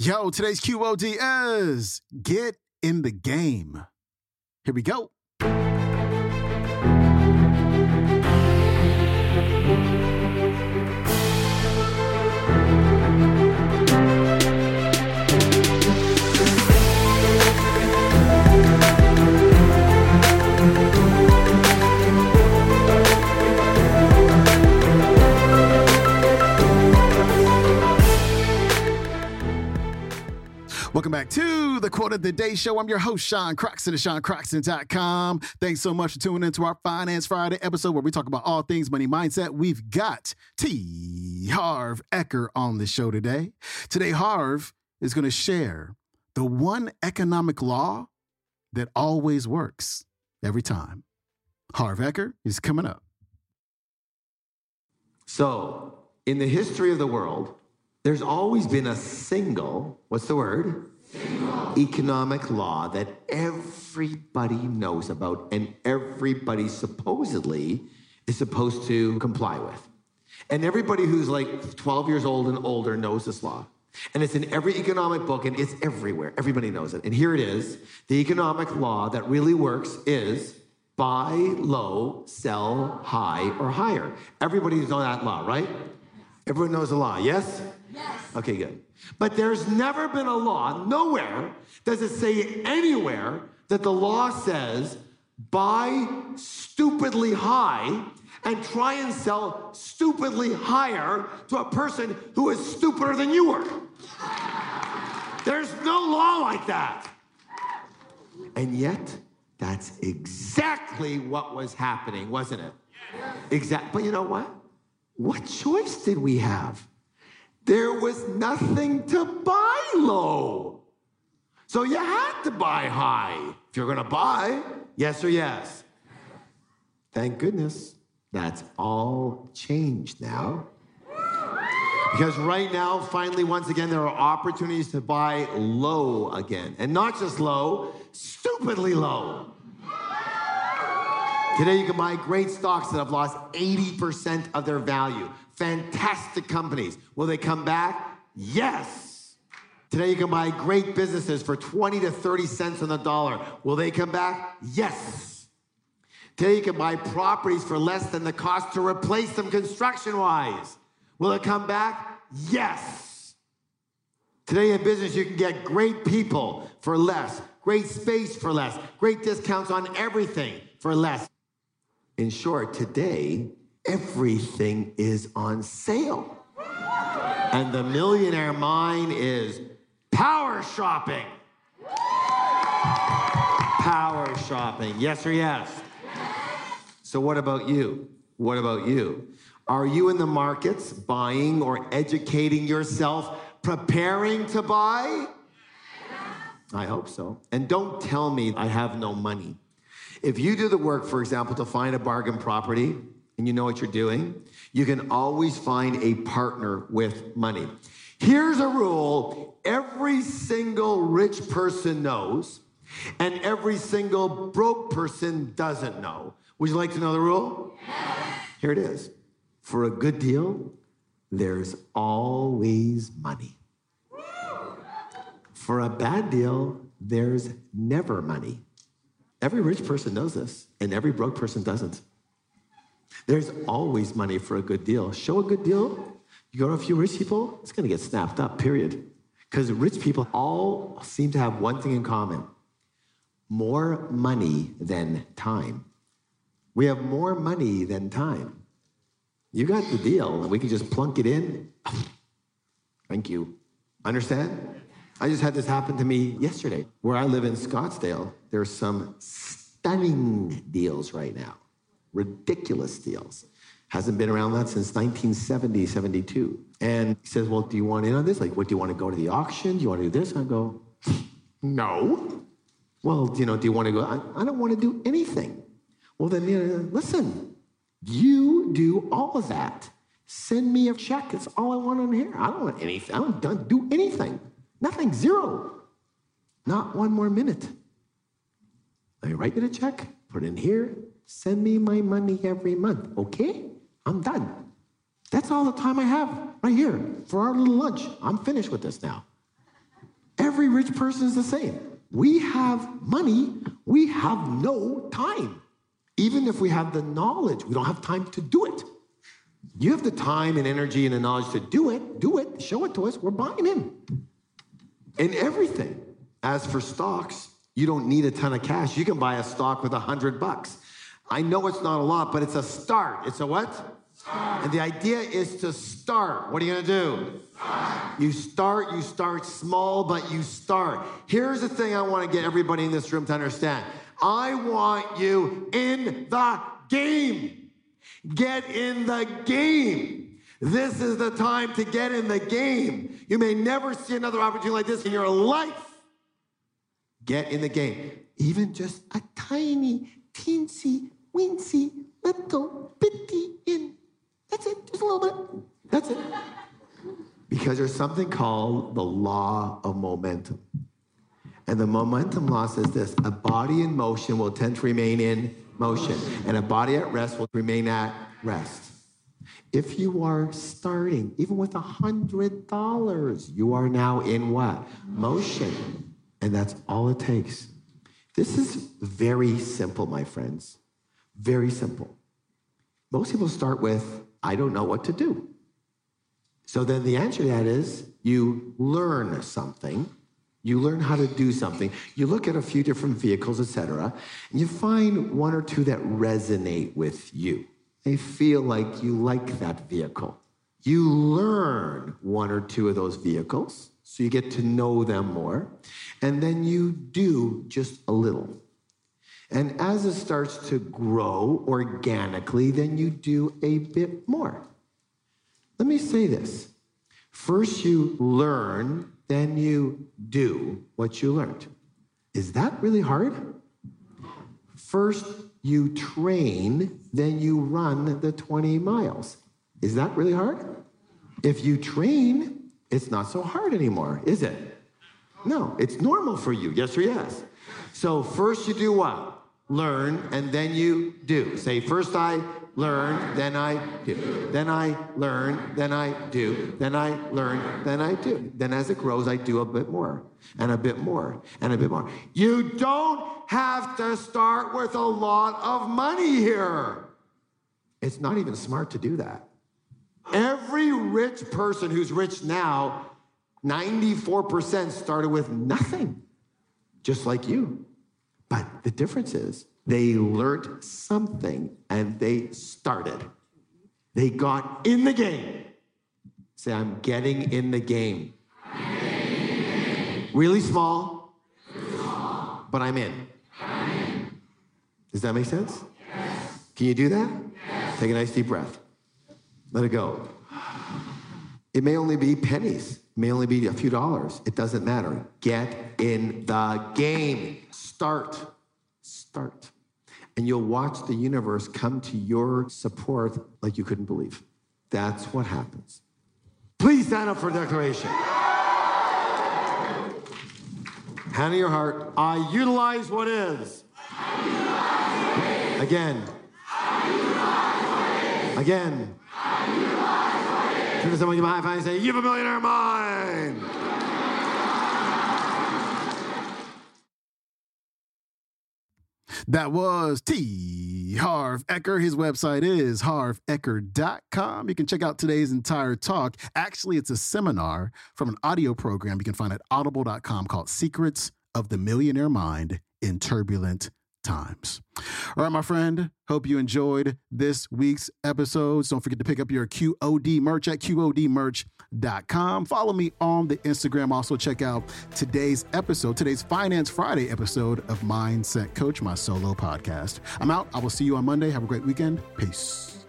Yo, today's QOD is get in the game. Here we go. Back to the Quote of the Day Show. I'm your host, Sean Croxton of SeanCroxton.com. Thanks so much for tuning into our Finance Friday episode where we talk about all things money mindset. We've got T. Harv Eker on the show today. Today, Harv is going to share the one economic law that always works every time. Harv Eker is coming up. So, in the history of the world, there's always been a single, what's the word? Economic law that everybody knows about and everybody supposedly is supposed to comply with. And everybody who's like 12 years old and older knows this law. And it's in every economic book and it's everywhere. Everybody knows it. And here it is. The economic law that really works is buy low, sell high or higher. Everybody knows that law, right? Everyone knows the law, yes? Yes. Okay, good. But there's never been a law, nowhere does it say anywhere that the law says buy stupidly high and try and sell stupidly higher to a person who is stupider than you are. There's no law like that. And yet, that's exactly what was happening, wasn't it? Exactly. But you know what? What choice did we have? There was nothing to buy low. So you had to buy high. If you're going to buy, yes or yes. Thank goodness that's all changed now. Because right now, finally, once again, there are opportunities to buy low again. And not just low, stupidly low. Today, you can buy great stocks that have lost 80% of their value. Fantastic companies. Will they come back? Yes. Today, you can buy great businesses for 20 to 30 cents on the dollar. Will they come back? Yes. Today, you can buy properties for less than the cost to replace them construction wise. Will it come back? Yes. Today, in business, you can get great people for less, great space for less, great discounts on everything for less. In short, today, everything is on sale. And the millionaire mind is power shopping. Power shopping. Yes or yes? So, what about you? What about you? Are you in the markets buying or educating yourself, preparing to buy? I hope so. And don't tell me I have no money. If you do the work, for example, to find a bargain property and you know what you're doing, you can always find a partner with money. Here's a rule every single rich person knows, and every single broke person doesn't know. Would you like to know the rule? Yes. Here it is. For a good deal, there's always money. For a bad deal, there's never money. Every rich person knows this, and every broke person doesn't. There's always money for a good deal. Show a good deal, you go to a few rich people, it's gonna get snapped up, period. Because rich people all seem to have one thing in common more money than time. We have more money than time. You got the deal, and we can just plunk it in. Thank you. Understand? I just had this happen to me yesterday. Where I live in Scottsdale, there's some stunning deals right now, ridiculous deals. Hasn't been around that since 1970, 72. And he says, Well, do you want in on this? Like, what do you want to go to the auction? Do you want to do this? I go, No. Well, you know, do you want to go? I, I don't want to do anything. Well, then, you know, listen, you do all of that. Send me a check. That's all I want on here. I don't want anything. I don't do anything. Nothing, zero. Not one more minute. Me write you the check, put it in here, send me my money every month. Okay? I'm done. That's all the time I have right here for our little lunch. I'm finished with this now. Every rich person is the same. We have money, we have no time. Even if we have the knowledge, we don't have time to do it. You have the time and energy and the knowledge to do it, do it, show it to us, we're buying in. In everything. As for stocks, you don't need a ton of cash. You can buy a stock with a hundred bucks. I know it's not a lot, but it's a start. It's a what? Start. And the idea is to start. What are you gonna do? Start. You start, you start small, but you start. Here's the thing I wanna get everybody in this room to understand I want you in the game. Get in the game. This is the time to get in the game. You may never see another opportunity like this in your life. Get in the game. Even just a tiny, teensy, weensy, little bitty in. That's it, just a little bit. That's it. Because there's something called the law of momentum. And the momentum law says this a body in motion will tend to remain in motion, and a body at rest will remain at rest. If you are starting, even with a hundred dollars, you are now in what? Motion. And that's all it takes. This is very simple, my friends. Very simple. Most people start with, I don't know what to do. So then the answer to that is you learn something you learn how to do something. You look at a few different vehicles, etc., and you find one or two that resonate with you. Feel like you like that vehicle. You learn one or two of those vehicles, so you get to know them more, and then you do just a little. And as it starts to grow organically, then you do a bit more. Let me say this. First, you learn then you do what you learned. Is that really hard? First, you train, then you run the 20 miles. Is that really hard? If you train, it's not so hard anymore, is it? No, it's normal for you. Yes or yes? So, first you do what? Learn, and then you do. Say, first I learn, then I do. Then I learn, then I do. Then I learn, then I do. Then as it grows, I do a bit more and a bit more and a bit more. You don't have to start with a lot of money here. It's not even smart to do that. Every rich person who's rich now, 94% started with nothing, just like you. But the difference is they learned something and they started. They got in the game. Say, I'm getting in the game. Really small, small, but I'm in. I'm in. Does that make sense? Yes. Can you do that? Yes. Take a nice deep breath. Let it go. It may only be pennies, it may only be a few dollars. It doesn't matter. Get in the game. Start. Start and you'll watch the universe come to your support like you couldn't believe. That's what happens. Please stand up for a declaration. Hand in your heart. I utilize what is. Again. Again. To someone you might find and say, You have a millionaire mind. That was T. Harv Eker. His website is harveker.com. You can check out today's entire talk. Actually, it's a seminar from an audio program you can find at audible.com called Secrets of the Millionaire Mind in Turbulent times. All right, my friend. Hope you enjoyed this week's episodes. Don't forget to pick up your QOD merch at QODmerch.com. Follow me on the Instagram. Also, check out today's episode, today's Finance Friday episode of Mindset Coach, my solo podcast. I'm out. I will see you on Monday. Have a great weekend. Peace.